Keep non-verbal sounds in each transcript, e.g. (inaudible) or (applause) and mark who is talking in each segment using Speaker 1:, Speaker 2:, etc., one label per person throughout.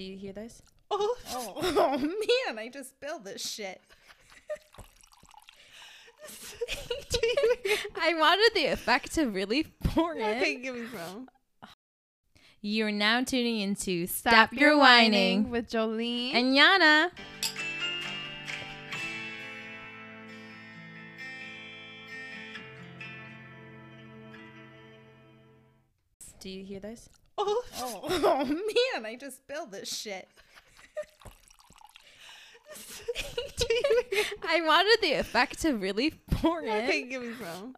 Speaker 1: Do you hear this? (laughs)
Speaker 2: Oh,
Speaker 1: Oh, (laughs) man, I just spilled this shit. (laughs) I wanted the effect to really pour in.
Speaker 2: okay, give me some.
Speaker 1: You're now tuning into Stop, Your Whining
Speaker 2: with Jolene.
Speaker 1: and Yana. Do you hear this?
Speaker 2: Oh, (laughs)
Speaker 1: Oh, man, I just spilled this shit. (laughs) I wanted the effect to really pour in.
Speaker 2: okay, give me some.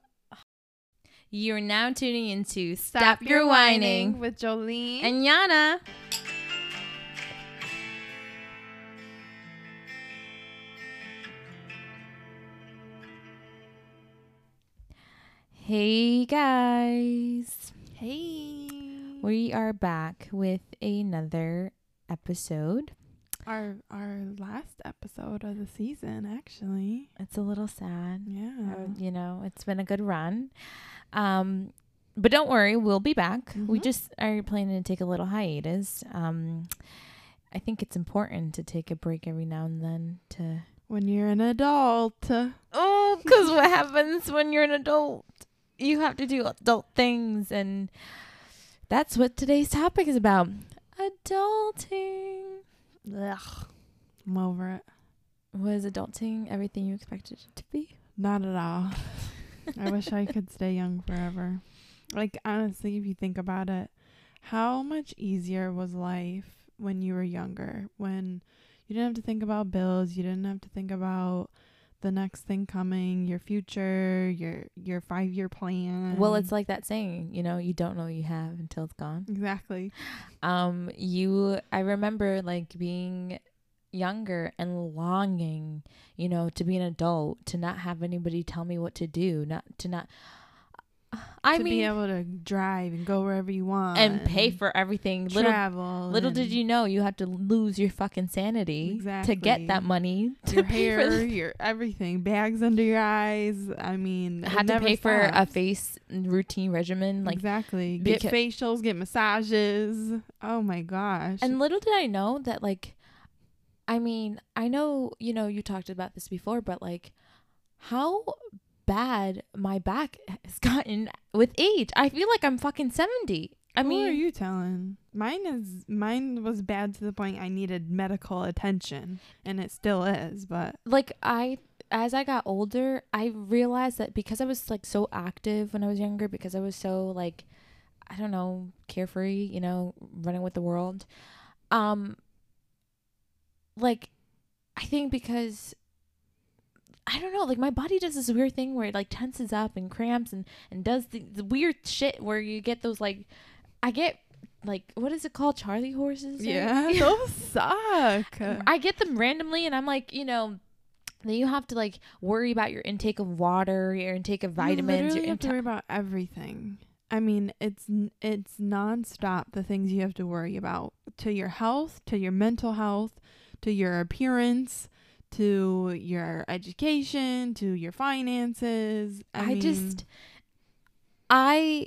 Speaker 1: You're now tuning into Stop, Your Whining
Speaker 2: with Jolene.
Speaker 1: and Yana. Hey guys,
Speaker 2: hey,
Speaker 1: we are back with another episode.
Speaker 2: our our last episode of the season, actually.
Speaker 1: It's a little sad.
Speaker 2: Yeah.
Speaker 1: Uh, you know, it's been a good run. Um, but don't worry, we'll be back. We
Speaker 2: Mhm.
Speaker 1: just are planning to take a little hiatus. Um, I think it's important to take a break every now and then to.
Speaker 2: when you're an adult.
Speaker 1: Oh, because what happens when you're an adult? You have to do adult things, and that's what today's topic is about. Adulting.
Speaker 2: Ugh. I'm over it.
Speaker 1: Was adulting everything you expected it to be?
Speaker 2: Not at all. I wish I could stay young forever. Like honestly, if you think about it, how much easier was life when you were younger? When you didn't have to think about bills, you didn't have to think about the next thing coming, your future, your your 5-year plan.
Speaker 1: Well, it's like that saying, you know, you don't know what you have until it's gone.
Speaker 2: exactly.
Speaker 1: um you i remember like being younger and longing you know to be an adult to not have anybody tell me what to do not to not i
Speaker 2: to
Speaker 1: mean
Speaker 2: be able to drive and go wherever you want
Speaker 1: and pay for everything little
Speaker 2: travel.
Speaker 1: little did you know you had to lose your fucking sanity to get that money to
Speaker 2: your
Speaker 1: pay for
Speaker 2: hair,
Speaker 1: the-
Speaker 2: your everything, bags under your eyes. I mean,
Speaker 1: I had to pay for a face routine regimen like
Speaker 2: exactly. Get
Speaker 1: beca-
Speaker 2: facials, get massages. Oh my gosh.
Speaker 1: And little did I know that, like, I mean, I know, you know, you talked about this before, but like, how bad my back (laughs) has gotten with age. I feel like I'm fucking 70. I
Speaker 2: Who
Speaker 1: mean,
Speaker 2: are you telling? Mine is mine was bad to the point I needed medical attention, and it still is. But
Speaker 1: like, I, as I got older, I realized that because I was like so active when I was younger, because I was so like, I don't know, carefree, you know, running with the world. Um, like, I think because I don't know, like my body does this weird thing where it like tenses up and cramps and and does the, the weird shit where you get those like I get like what is it called Charlie horses?
Speaker 2: yeah, (laughs) those suck.
Speaker 1: I get them randomly and I'm like, you know, then you have to like worry about your intake of water, your intake of vitamins,
Speaker 2: You
Speaker 1: your
Speaker 2: literally have to worry about everything. I mean, it's n- it's nonstop. The things you have to worry about to your health, to your mental health, to your appearance, to your education, to your finances. I,
Speaker 1: I,
Speaker 2: mean,
Speaker 1: just I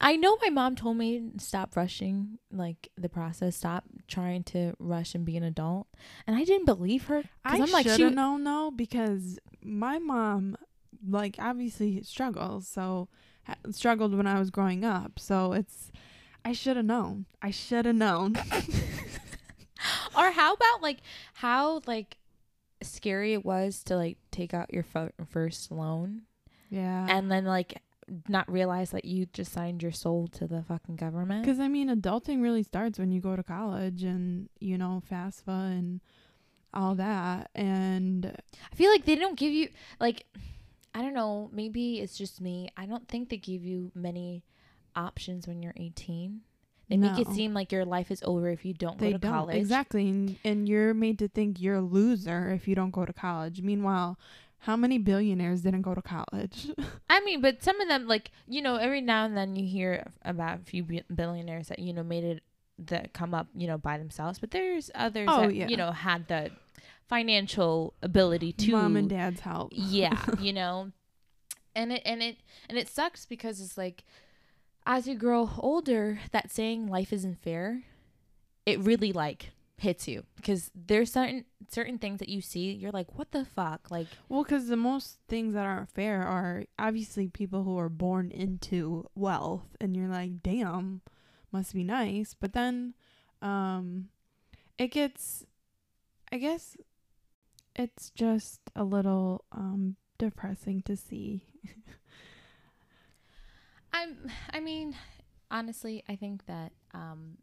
Speaker 1: I know my mom told me stop rushing like the process, stop trying to rush and be an adult. And I didn't believe her
Speaker 2: I
Speaker 1: I'm like
Speaker 2: should known though because my mom, like, obviously struggles. So struggled when I was growing up. So it's. I should have known. I should have known. (laughs) (laughs)
Speaker 1: or how about like how like scary it was to like take out your fo- first loan
Speaker 2: yeah.
Speaker 1: and then like not realize that you just signed your soul to the fucking government.
Speaker 2: Because I mean, adulting really starts when you go to college and you know FAFSA and all that. And
Speaker 1: I feel like they don't give you like I don't know, maybe it's just me. I don't think they give you many options when you're 18. They make it
Speaker 2: No.
Speaker 1: seem like your life is over if you don't
Speaker 2: they
Speaker 1: go to
Speaker 2: don't
Speaker 1: college.
Speaker 2: exactly, and, and you're made to think you're a loser if you don't go to college. Meanwhile, how many billionaires didn't go to college? (laughs)
Speaker 1: I mean, but some of them like, you know, every now and then you hear about a few billionaires that you know made it that come up, you know, by themselves, but there's others
Speaker 2: Oh,
Speaker 1: that
Speaker 2: yeah.
Speaker 1: you know had the financial ability to
Speaker 2: Mom and dad's help.
Speaker 1: yeah (laughs) you know and it and it and it sucks because it's like as you grow older, that saying life isn't fair, it really like hits you because there's certain certain things that you see you're like what the fuck like
Speaker 2: Well, because the most things that aren't fair are obviously people who are born into wealth, and you're like, damn, must be nice. But then, um, it gets, I guess, it's just a little um depressing to see. (laughs)
Speaker 1: i'm i mean honestly i think that um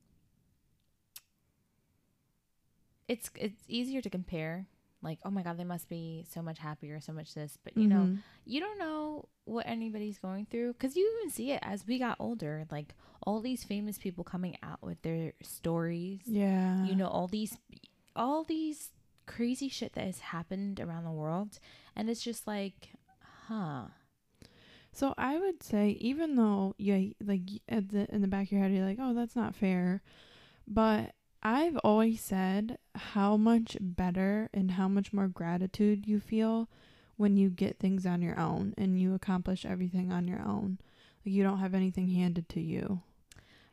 Speaker 1: it's it's easier to compare like oh my god they must be so much happier so much this but you know
Speaker 2: Mhm.
Speaker 1: you don't know what anybody's going through because you even see it as we got older like all these famous people coming out with their stories
Speaker 2: yeah,
Speaker 1: you know all these all these crazy shit that has happened around the world and it's just like huh
Speaker 2: So I would say, even though yeah, like at the in the back of your head, you're like, oh, that's not fair, but I've always said how much better and how much more gratitude you feel when you get things on your own and you accomplish everything on your own. Like you don't have anything handed to you.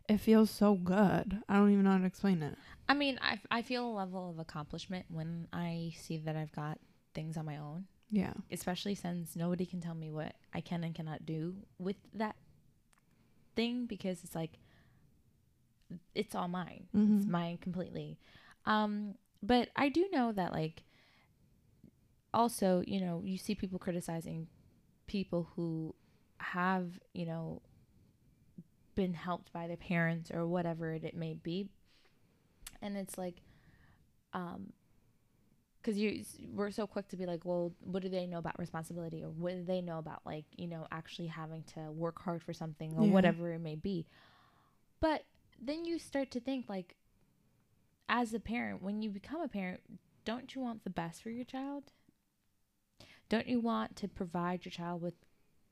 Speaker 2: It feels so good. I don't even know how to explain it.
Speaker 1: i mean I, I feel a level of accomplishment when i see that i've got things on my own
Speaker 2: Yeah.
Speaker 1: especially since nobody can tell me what I can and cannot do with that thing because it's like it's all mine. It's
Speaker 2: Mhm.
Speaker 1: mine completely. Um but I do know that like also, you know, you see people criticizing people who have, you know, been helped by their parents or whatever it, it may be. And it's like um because you we're so quick to be like well what do they know about responsibility? Or what do they know about like you know actually having to work hard for something or
Speaker 2: Yeah.
Speaker 1: whatever it may be? But then you start to think like as a parent when you become a parent don't you want the best for your child? Don't you want to provide your child with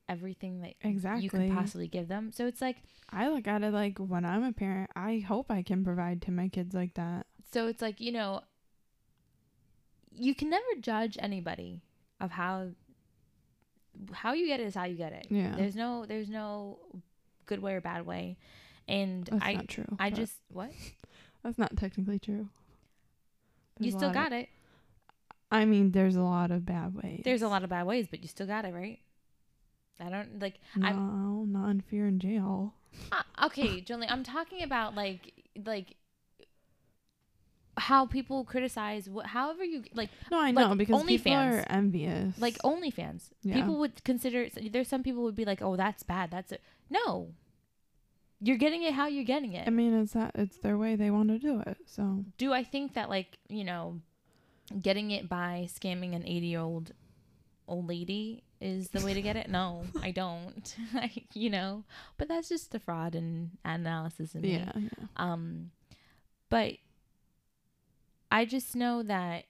Speaker 1: everything that
Speaker 2: exactly you
Speaker 1: can possibly give them? So it's like
Speaker 2: I look at it like when I'm a parent, I hope I can provide to my kids like that.
Speaker 1: so it's like you know you can never judge anybody of how how you get it is how you get it
Speaker 2: Yeah.
Speaker 1: there's no there's no good way or bad way and
Speaker 2: That's
Speaker 1: i
Speaker 2: not true.
Speaker 1: i just what (laughs)
Speaker 2: that's not technically true.
Speaker 1: you
Speaker 2: There's a
Speaker 1: still got
Speaker 2: of,
Speaker 1: it
Speaker 2: I mean, there's a lot of bad ways.
Speaker 1: there's a lot of bad ways but you still got it right i don't like
Speaker 2: No,
Speaker 1: I'm-
Speaker 2: not in fear in jail.
Speaker 1: uh, okay Jolie, i'm talking about like like how people criticize what however you like
Speaker 2: No, I
Speaker 1: Like,
Speaker 2: know because people
Speaker 1: OnlyFans.
Speaker 2: are envious.
Speaker 1: like OnlyFans.
Speaker 2: Yeah.
Speaker 1: People would consider there's some people would be like, "Oh, that's bad. That's it." No. You're getting it how you're getting it.
Speaker 2: I mean, it's that it's their way they want to do it. So
Speaker 1: Do I think that like, you know, getting it by scamming an 80-year-old old lady is the way to get it? No, (laughs) I don't. (laughs) Like, you know, but that's just the fraud and analysis in me.
Speaker 2: yeah, yeah.
Speaker 1: Um, but I just know that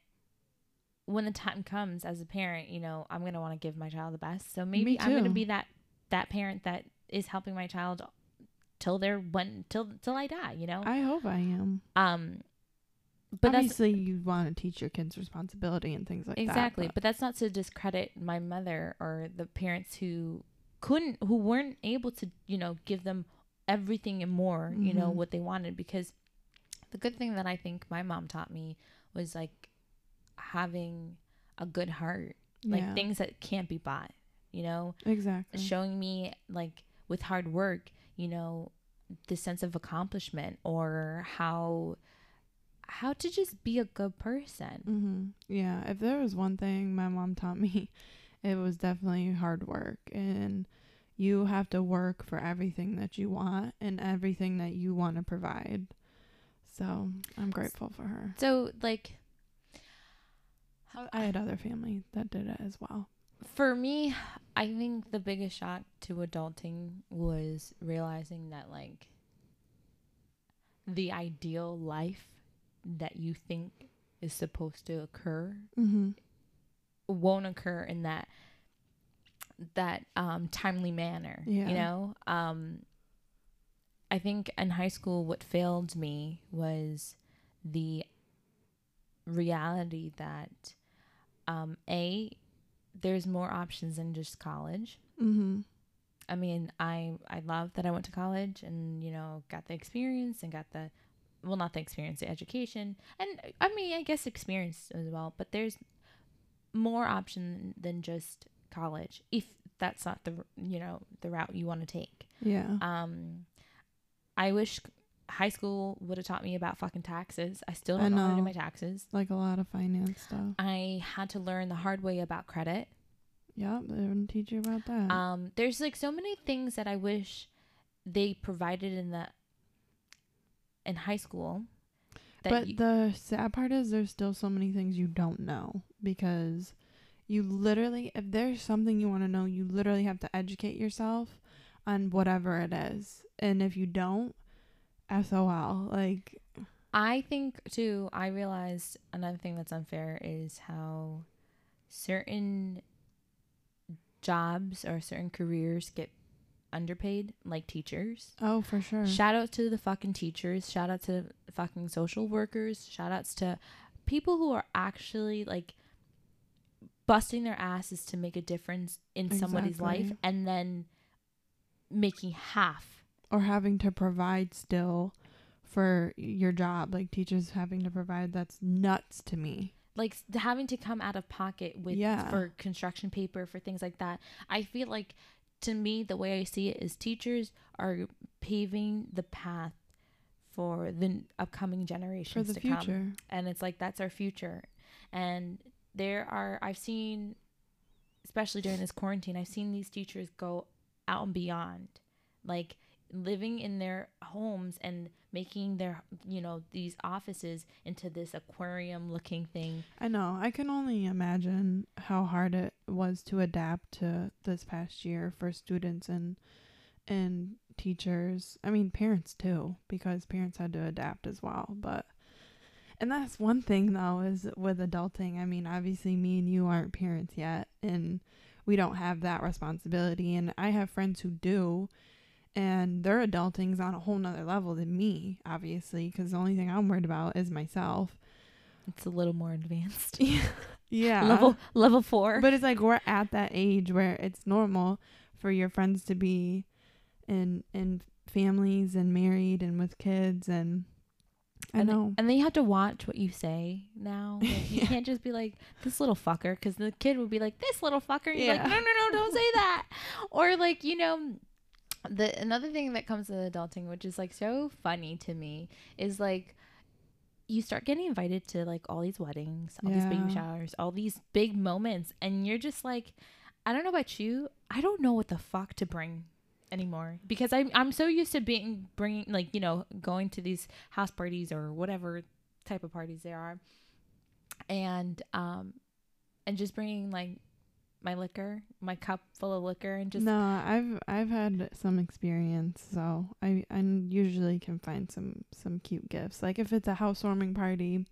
Speaker 1: when the time comes as a parent, you know, I'm gonna want to give my child the best. So maybe I'm gonna be that that parent that is helping my child till they're when till till I die. You know.
Speaker 2: I hope I am.
Speaker 1: um, but
Speaker 2: Obviously, you want to teach your kids responsibility and things like
Speaker 1: exactly.
Speaker 2: that. Exactly.
Speaker 1: But that's not to discredit my mother or the parents who couldn't, who weren't able to, you know, give them everything and more, you know,
Speaker 2: Mhm.
Speaker 1: what they wanted. Because the good thing that I think my mom taught me was like having a good heart, like
Speaker 2: yeah,
Speaker 1: things that can't be bought, you know,
Speaker 2: exactly.
Speaker 1: showing me like with hard work, you know, the sense of accomplishment or how how to just be a good person.
Speaker 2: hmm Yeah, if there was one thing my mom taught me, (laughs) it was definitely hard work. And you have to work for everything that you want and everything that you want to provide. So I'm grateful for her.
Speaker 1: So like
Speaker 2: I had other family that did it as well.
Speaker 1: for me, I think the biggest shock to adulting was realizing that like the ideal life that you think is supposed to occur
Speaker 2: Mm-hmm.
Speaker 1: won't occur in that that um timely manner
Speaker 2: Yeah.
Speaker 1: you know um i think in high school what failed me was the reality that um a there's more options than just college
Speaker 2: Mm-hmm.
Speaker 1: I mean, I I love that I went to college and you know got the experience and got the well not the experience the education and I mean I guess experience as well. But there's more option than just college if that's not the you know the route you want to take.
Speaker 2: Yeah.
Speaker 1: Um, I wish high school would have taught me about fucking taxes. I still don't know how to do my taxes.
Speaker 2: like a lot of finance stuff.
Speaker 1: I had to learn the hard way about credit.
Speaker 2: Yep, they didn't teach you about that.
Speaker 1: Um, there's like so many things that I wish they provided in the in high school. That
Speaker 2: but
Speaker 1: you-
Speaker 2: the sad part is there's still so many things you don't know because you literally if there's something you want to know, you literally have to educate yourself on whatever it is. And if you don't, SOL. Like
Speaker 1: I think too. I realized another thing that's unfair is how certain jobs or certain careers get underpaid, like teachers.
Speaker 2: oh, for sure.
Speaker 1: Shout out to the fucking teachers. Shout out to the fucking social workers. Shout outs to people who are actually like busting their asses to make a difference in somebody's life and then making half.
Speaker 2: Or having to provide still for your job, like teachers having to provide that's nuts to me.
Speaker 1: Like having to come out of pocket with
Speaker 2: Yeah.
Speaker 1: for construction paper for things like that. I feel like to me the way I see it is teachers are paving the path for the upcoming
Speaker 2: For
Speaker 1: generations
Speaker 2: the
Speaker 1: to come.
Speaker 2: future.
Speaker 1: and it's like that's our future and there are i've seen especially during this quarantine i've seen these teachers go out and beyond like living in their homes and making their you know these offices into this aquarium looking thing
Speaker 2: I know. I can only imagine how hard it was to adapt to this past year for students and and teachers. I mean, parents too, because parents had to adapt as well. But and that's one thing though is with adulting. I mean, obviously me and you aren't parents yet and we don't have that responsibility and I have friends who do and their adulting's on a whole nother level than me, obviously, because the only thing I'm worried about is myself.
Speaker 1: it's a little more advanced (laughs)
Speaker 2: Yeah. (laughs)
Speaker 1: level level four
Speaker 2: But it's like we're at that age where it's normal for your friends to be in in families and married and with kids and I
Speaker 1: and,
Speaker 2: know.
Speaker 1: and then you have to watch what you say now (laughs) like, you
Speaker 2: Yeah.
Speaker 1: can't just be like this little fucker because the kid would be like this little fucker and you're like
Speaker 2: Yeah.
Speaker 1: no no no don't say that or like you know the another thing that comes with adulting which is like so funny to me is like you start getting invited to like all these weddings all these baby showers all these big moments and you're just like i don't know about you i don't know what the fuck to bring anymore because I'm I'm so used to being bringing like you know going to these house parties or whatever type of parties there are, and um, and just bringing like my liquor, my cup full of liquor, and just
Speaker 2: no, I've I've had some experience, so I I usually can find some some cute gifts. Like if it's a housewarming party,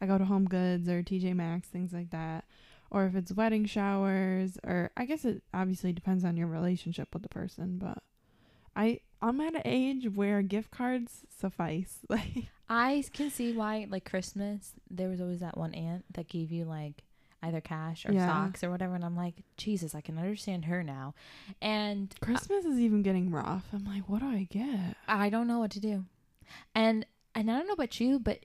Speaker 2: I go to Home Goods or TJ Maxx, things like that. Or if it's wedding showers, or I guess it obviously depends on your relationship with the person, but I I'm at an age where gift cards suffice. Like (laughs)
Speaker 1: I can see why like Christmas there was always that one aunt that gave you like either cash or
Speaker 2: Yeah.
Speaker 1: socks or whatever, and I'm like Jesus, I can understand her now, and
Speaker 2: Christmas is even getting rough. I'm like, what do I get?
Speaker 1: I don't know what to do. And and I don't know about you, but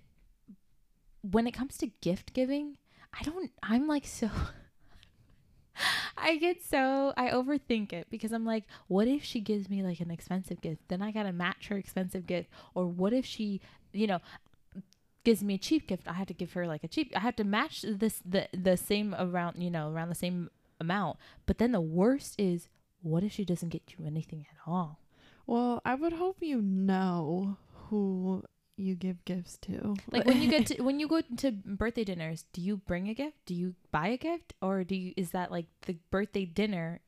Speaker 1: when it comes to gift giving, I don't I'm like so (laughs) I get so I overthink it because I'm like, what if she gives me like an expensive gift? Then I gotta match her expensive gift. Or what if she, you know, gives me a cheap gift? I have to give her like a cheap I have to match this the the same around you know, around the same amount. But then the worst is what if she doesn't get you anything at all?
Speaker 2: Well, I would hope you know who you give gifts to.
Speaker 1: Like when you get to (laughs) when you go to birthday dinners, do you bring a gift? Do you buy a gift, or do you is that like the birthday dinner?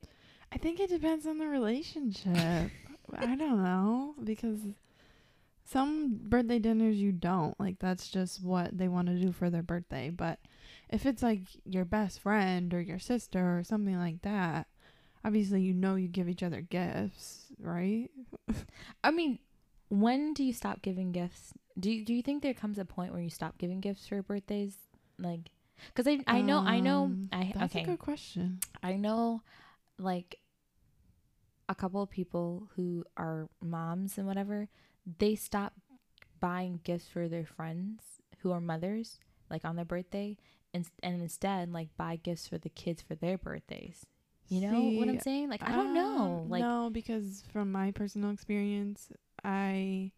Speaker 2: I think it depends on the relationship. (laughs) I don't know because some birthday dinners you don't like that's just what they want to do for their birthday, but if it's like your best friend or your sister or something like that, obviously you know you give each other gifts, right? (laughs)
Speaker 1: I mean, when do you stop giving gifts? Do you, do you think there comes a point where you stop giving gifts for birthdays? Like, because I I know I know
Speaker 2: Um,
Speaker 1: I
Speaker 2: That's
Speaker 1: okay
Speaker 2: a good question.
Speaker 1: I know like a couple of people who are moms and whatever, they stop buying gifts for their friends who are mothers, like on their birthday, and and instead like buy gifts for the kids for their birthdays. You know what I'm saying? Like I don't know.
Speaker 2: um,
Speaker 1: Like
Speaker 2: no, because from my personal experience, I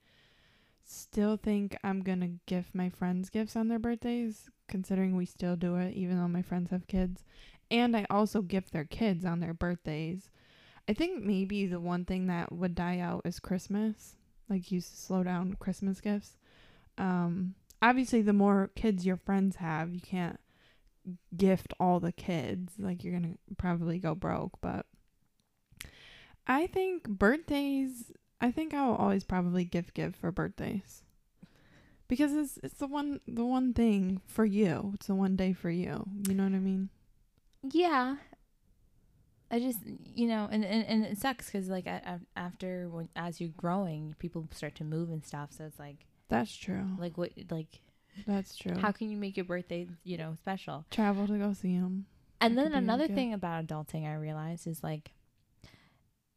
Speaker 2: still think I'm gonna gift my friends gifts on their birthdays, considering we still do it, even though my friends have kids. And I also gift their kids on their birthdays. I think maybe the one thing that would die out is Christmas. Like you s- slow down Christmas gifts. Um, obviously, the more kids your friends have, you can't gift all the kids. Like you're gonna probably go broke. But I think birthdays. I think I will always probably gift give for birthdays because it's it's the one the one thing for you. It's the one day for you. You know what I mean?
Speaker 1: Yeah. I just, you know, and, and, and it sucks because, like, after, when, as you're growing, people start to move and stuff. So it's like,
Speaker 2: That's true.
Speaker 1: like, what, like,
Speaker 2: That's true.
Speaker 1: how can you make your birthday, you know, special?
Speaker 2: Travel to go see them.
Speaker 1: And
Speaker 2: That
Speaker 1: then
Speaker 2: could be a
Speaker 1: another
Speaker 2: gift.
Speaker 1: thing about adulting I realized is like,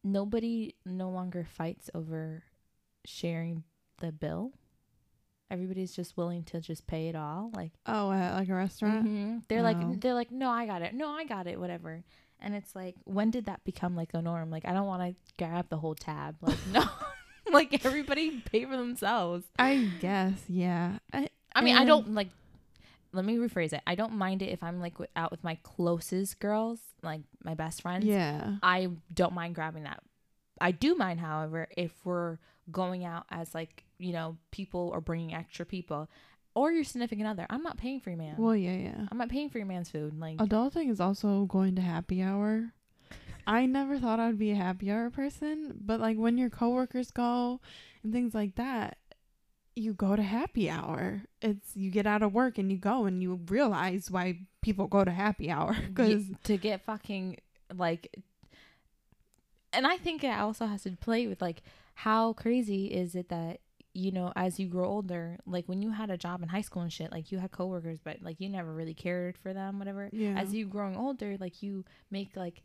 Speaker 1: nobody no longer fights over sharing the bill. Everybody's just willing to just pay it all. Like,
Speaker 2: Oh, at like a restaurant.
Speaker 1: Mhm. They're like they're like no, I got it. No, I got it. Whatever. And it's like when did that become like a norm? Like I don't want to grab the whole tab. Like (laughs) no. (laughs) like everybody pay for themselves.
Speaker 2: I guess, yeah. I
Speaker 1: I mean, I don't like let me rephrase it. I don't mind it if I'm like out with my closest girls, like my best friends.
Speaker 2: yeah.
Speaker 1: I don't mind grabbing that. I do mind, however, if we're going out as like, you know, people or bringing extra people or your significant other. I'm not paying for your man.
Speaker 2: Well, yeah, yeah.
Speaker 1: I'm not paying for your man's food. Like
Speaker 2: Adulting is also going to happy hour. I never thought I'd be a happy hour person, but like when your coworkers go and things like that, you go to happy hour. It's you get out of work and you go and you realize why people go to happy hour because
Speaker 1: to get fucking like and i think it also has to play with like how crazy is it that you know as you grow older like when you had a job in high school and shit like you had coworkers but like you never really cared for them whatever.
Speaker 2: Yeah,
Speaker 1: as you growing older like you make like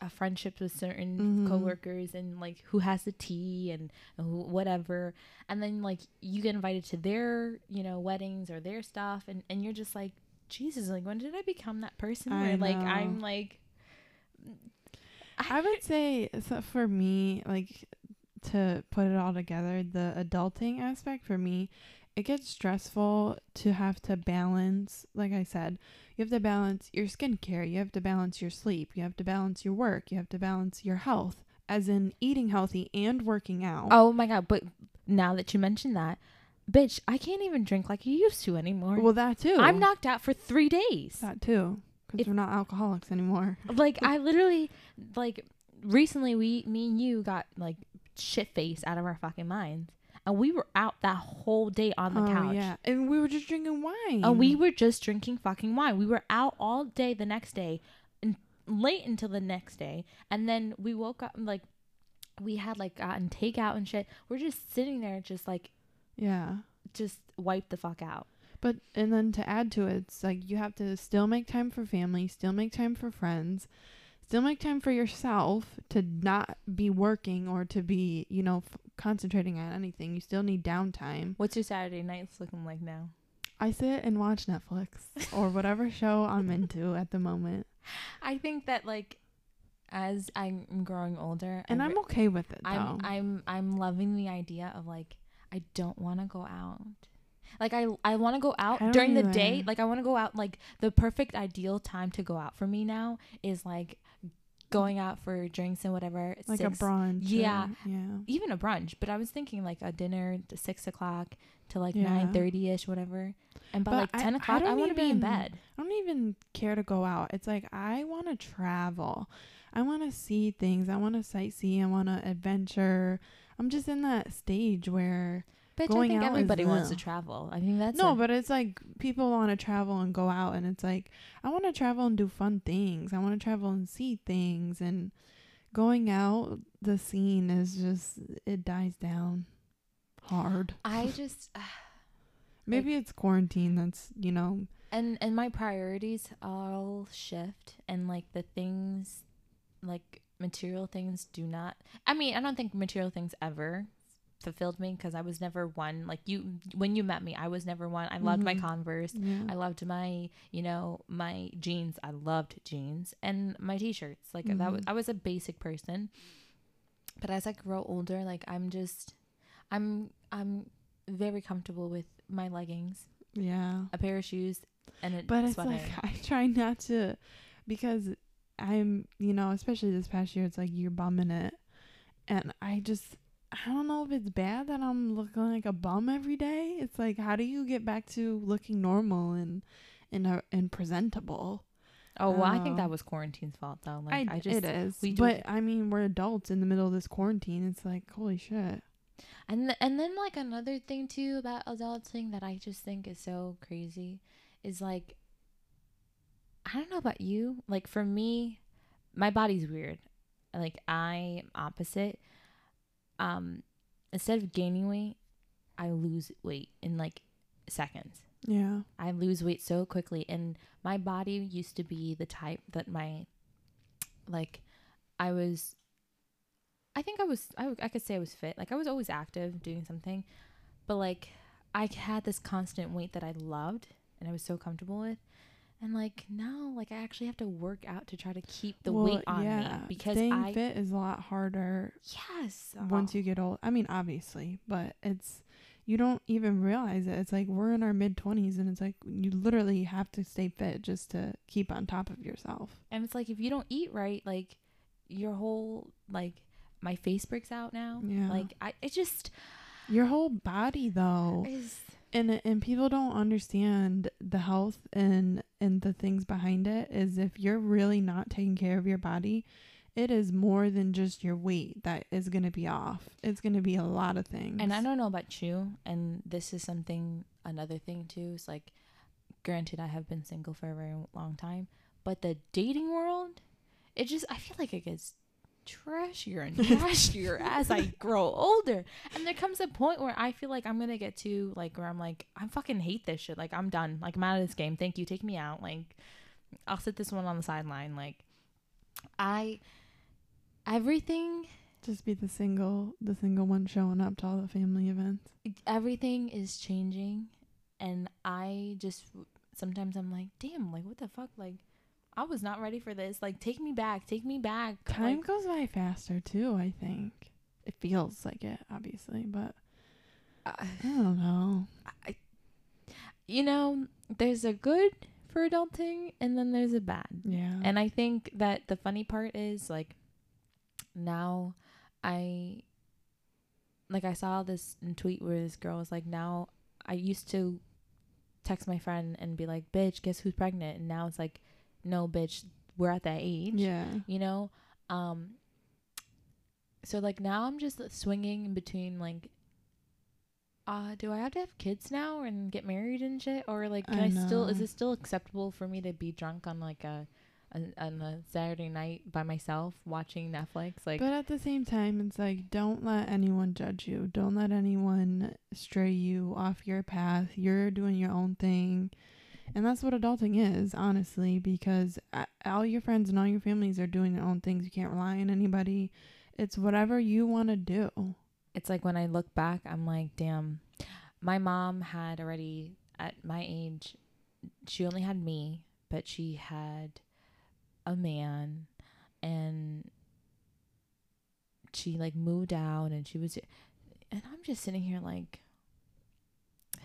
Speaker 1: a friendship with certain
Speaker 2: Mhm.
Speaker 1: coworkers and like who has the tea and who, whatever. And then like you get invited to their you know weddings or their stuff and and you're just like jesus like when did i become that person
Speaker 2: I
Speaker 1: where like i'm like
Speaker 2: I would (laughs) say so for me, like to put it all together, the adulting aspect for me, it gets stressful to have to balance. Like I said, you have to balance your skincare, you have to balance your sleep, you have to balance your work, you have to balance your health, as in eating healthy and working out.
Speaker 1: oh my god but now that you mention that bitch i can't even drink like you used to anymore
Speaker 2: well, that too.
Speaker 1: i'm knocked out for three days
Speaker 2: that too, because we're not alcoholics anymore.
Speaker 1: like (laughs) I literally like recently we me and you got like shit faced out of our fucking minds. And we were out that whole day on the
Speaker 2: oh
Speaker 1: couch.
Speaker 2: yeah, and we were just drinking wine.
Speaker 1: And we were just drinking fucking wine. We were out all day the next day and late until the next day. And then we woke up and like we had like gotten takeout and shit. We're just sitting there just like
Speaker 2: yeah.
Speaker 1: just wipe the fuck out.
Speaker 2: But and then to add to it, it's like you have to still make time for family, still make time for friends, still make time for yourself to not be working or to be, you know, f- concentrating on anything. You still need downtime.
Speaker 1: What's your Saturday nights looking like now?
Speaker 2: I sit and watch Netflix or whatever (laughs) show I'm into at the moment.
Speaker 1: I think that like as I'm growing older
Speaker 2: And
Speaker 1: I
Speaker 2: I'm okay with it though.
Speaker 1: I'm I'm I'm loving the idea of like I don't want to go out. Like I I want to go out during the day. Like I want to go out like the perfect ideal time to go out for me now is like going out for drinks and whatever. at
Speaker 2: like
Speaker 1: six-
Speaker 2: a brunch.
Speaker 1: Yeah.
Speaker 2: or- yeah.
Speaker 1: even a brunch. But I was thinking like a dinner to six o'clock to like
Speaker 2: Yeah.
Speaker 1: nine thirty ish, whatever. And by
Speaker 2: But
Speaker 1: like
Speaker 2: I-
Speaker 1: ten
Speaker 2: I
Speaker 1: o'clock, I,
Speaker 2: don't
Speaker 1: want to be in bed.
Speaker 2: I don't even care to go out. It's like I want to travel. I want to see things. I want to sightsee. I want to adventure. I'm just in that stage where
Speaker 1: Bitch,
Speaker 2: Going
Speaker 1: I think
Speaker 2: out
Speaker 1: everybody wants to travel. I think that's
Speaker 2: no,
Speaker 1: a-
Speaker 2: but it's like people want to travel and go out, and it's like I want to travel and do fun things. I want to travel and see things, and going out, the scene is just it dies down hard.
Speaker 1: I (laughs) just uh,
Speaker 2: Maybe it's quarantine. That's you know
Speaker 1: and and my priorities all shift and like the things like material things do not. I mean, I don't think material things ever fulfilled me because I was never one like you. When you met me, I was never one. I loved my
Speaker 2: Mhm.
Speaker 1: Converse.
Speaker 2: Yeah.
Speaker 1: I loved my, you know, my jeans. I loved jeans and my t-shirts. Like that was
Speaker 2: Mhm.
Speaker 1: I was a basic person. But as I grow older, like I'm just I'm I'm very comfortable with my leggings,
Speaker 2: yeah.
Speaker 1: a pair of shoes, and a
Speaker 2: But it's like (laughs) I try not to because I'm, you know, especially this past year, it's like you're bumming it. And I just, I don't know if it's bad that I'm looking like a bum every day. It's like, how do you get back to looking normal and and uh, and presentable?
Speaker 1: oh well, I think
Speaker 2: Oh.
Speaker 1: that was quarantine's fault though. Like I,
Speaker 2: I,
Speaker 1: just
Speaker 2: it is,
Speaker 1: we
Speaker 2: but I mean, we're adults in the middle of this quarantine. It's like, holy shit.
Speaker 1: And th- and then like another thing too about adulting that I just think is so crazy is like I don't know about you. Like for me, my body's weird. Like I am opposite. Um instead of gaining weight, I lose weight in like seconds.
Speaker 2: Yeah,
Speaker 1: I lose weight so quickly and my body used to be the type that my like I was I think I was I, I could say I was fit. Like I was always active doing something. But like I had this constant weight that I loved and I was so comfortable with. And like now like I actually have to work out to try to keep the
Speaker 2: Well,
Speaker 1: weight on
Speaker 2: yeah,
Speaker 1: me because
Speaker 2: staying
Speaker 1: I
Speaker 2: fit is a lot harder
Speaker 1: yes
Speaker 2: once you get old. I mean, obviously, but it's you don't even realize it. It's like we're in our mid 20s and it's like you literally have to stay fit just to keep on top of yourself.
Speaker 1: and it's like if you don't eat right like your whole like my face breaks out now.
Speaker 2: Yeah.
Speaker 1: Like I it just
Speaker 2: Your whole body though.
Speaker 1: is
Speaker 2: And and people don't understand the health and and the things behind it is if you're really not taking care of your body, it is more than just your weight that is going to be off. It's going to be a lot of things.
Speaker 1: And I don't know about you, and this is something another thing too. Is like, granted, I have been single for a very long time, but the dating world, it just I feel like it gets trashier and trashier as I (laughs) grow older. And there comes a point where I feel like I'm gonna get to like where I'm like I fucking hate this shit. Like I'm done. Like I'm out of this game. Thank you. Take me out. Like I'll sit this one on the sideline. Like I everything
Speaker 2: just be the single the single one showing up to all the family events.
Speaker 1: everything is changing and i just sometimes i'm like damn like what the fuck like i was not ready for this like take me back take me back
Speaker 2: Time
Speaker 1: Like,
Speaker 2: goes by faster too, I think. It feels like it, obviously, but
Speaker 1: I-
Speaker 2: I don't know.
Speaker 1: you know there's a good for adulting and then there's a bad
Speaker 2: Yeah.
Speaker 1: and i think that the funny part is like now i like i saw this tweet where this girl was like now i used to text my friend and be like bitch guess who's pregnant and now it's like no bitch we're at that age
Speaker 2: yeah.
Speaker 1: you know um so like now i'm just swinging in between like uh do i have to have kids now and get married and shit or like can
Speaker 2: I
Speaker 1: i, still is it still acceptable for me to be drunk on like a, a on a saturday night by myself watching netflix like
Speaker 2: but at the same time, it's like don't let anyone judge you. Don't let anyone stray you off your path. You're doing your own thing. And that's what adulting is, honestly, because all your friends and all your families are doing their own things. You can't rely on anybody. It's whatever you want to do.
Speaker 1: it's like when I look back, I'm like, damn, my mom had already at my age, she only had me, but she had a man and she like moved out and she was, and I'm just sitting here like,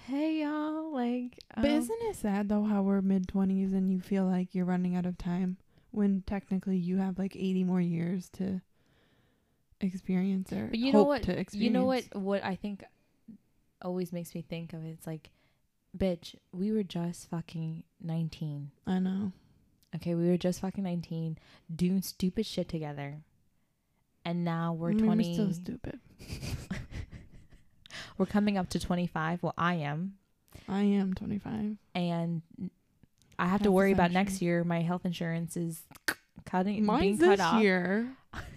Speaker 1: hey y'all, like,
Speaker 2: But
Speaker 1: um,
Speaker 2: isn't it sad though how we're mid twenties and you feel like you're running out of time when technically you have like eighty more years to experience or
Speaker 1: But you know
Speaker 2: hope
Speaker 1: what?
Speaker 2: to
Speaker 1: You know what? What I think always makes me think of it, it's like, bitch, we were just fucking 19.
Speaker 2: I know.
Speaker 1: Okay, we were just fucking 19 doing stupid shit together. And now we're
Speaker 2: I mean,
Speaker 1: 20.
Speaker 2: We're still stupid. (laughs)
Speaker 1: we're coming up to 25. Well, I am.
Speaker 2: I am twenty five.
Speaker 1: And I have
Speaker 2: Half
Speaker 1: to worry about next year. My health insurance is cutting being cut
Speaker 2: this
Speaker 1: off.
Speaker 2: year.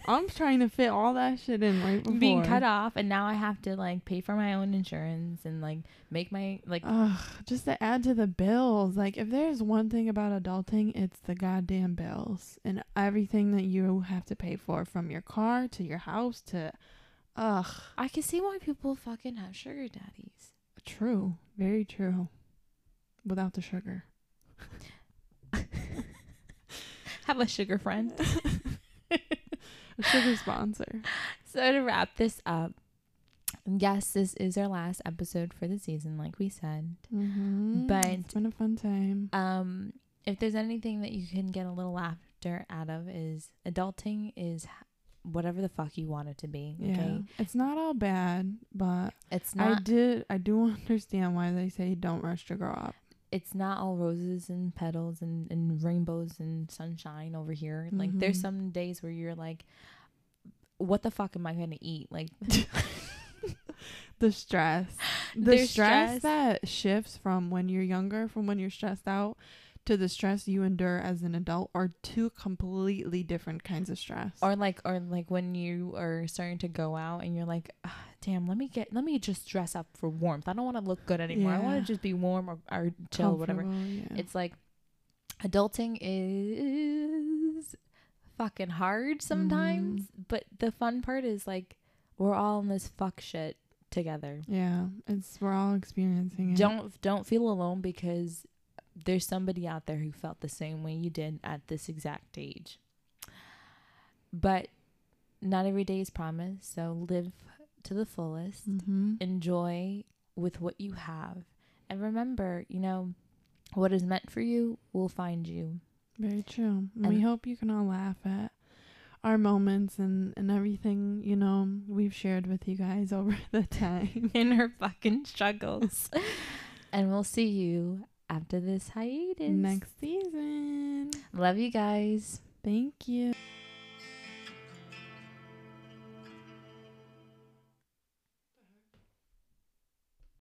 Speaker 2: I'm (laughs) trying to fit all that shit in right before.
Speaker 1: being cut off and now I have to like pay for my own insurance and like make my like
Speaker 2: Ugh, just to add to the bills. Like, if there's one thing about adulting, it's the goddamn bills and everything that you have to pay for from your car to your house to. Ugh,
Speaker 1: I can see why people fucking have sugar daddies.
Speaker 2: true. Very true. Without the sugar. (laughs)
Speaker 1: Have a sugar friend. (laughs)
Speaker 2: A sugar sponsor.
Speaker 1: so to wrap this up, yes, this is our last episode for the season, like we said.
Speaker 2: Mm-hmm.
Speaker 1: But-
Speaker 2: it's been a fun time.
Speaker 1: Um, if there's anything that you can get a little laughter out of, is adulting is whatever the fuck you want it to be. Okay,
Speaker 2: Yeah, it's not all bad, but
Speaker 1: it's not I
Speaker 2: did. I do (laughs) understand why they say don't rush to grow up.
Speaker 1: it's not all roses and petals and, and rainbows and sunshine over here. Like there's
Speaker 2: Mhm.
Speaker 1: some days where you're like, what the fuck am I gonna eat? Like (laughs) (laughs)
Speaker 2: The stress, the stress,
Speaker 1: stress.
Speaker 2: that shifts from when you're younger, from when you're stressed out, to the stress you endure as an adult, are two completely different kinds of stress.
Speaker 1: or like or like when you are starting to go out and you're like ah, damn let me get let me just dress up for warmth i don't want to look good anymore i want to just be warm or, or chill whatever
Speaker 2: Yeah.
Speaker 1: it's like adulting is fucking hard sometimes but the fun part is like we're all in this fuck shit together
Speaker 2: yeah, it's we're all experiencing it.
Speaker 1: don't don't feel alone because there's somebody out there who felt the same way you did at this exact age but not every day is promised so live to the fullest
Speaker 2: Mm-hmm.
Speaker 1: enjoy with what you have and remember you know what is meant for you will find you
Speaker 2: Very true. And we hope you can all laugh at our moments and, and everything, you know, we've shared with you guys (laughs) over the time.
Speaker 1: in her fucking struggles (laughs) and we'll see you after this hiatus
Speaker 2: Next season.
Speaker 1: love you guys
Speaker 2: Thank you.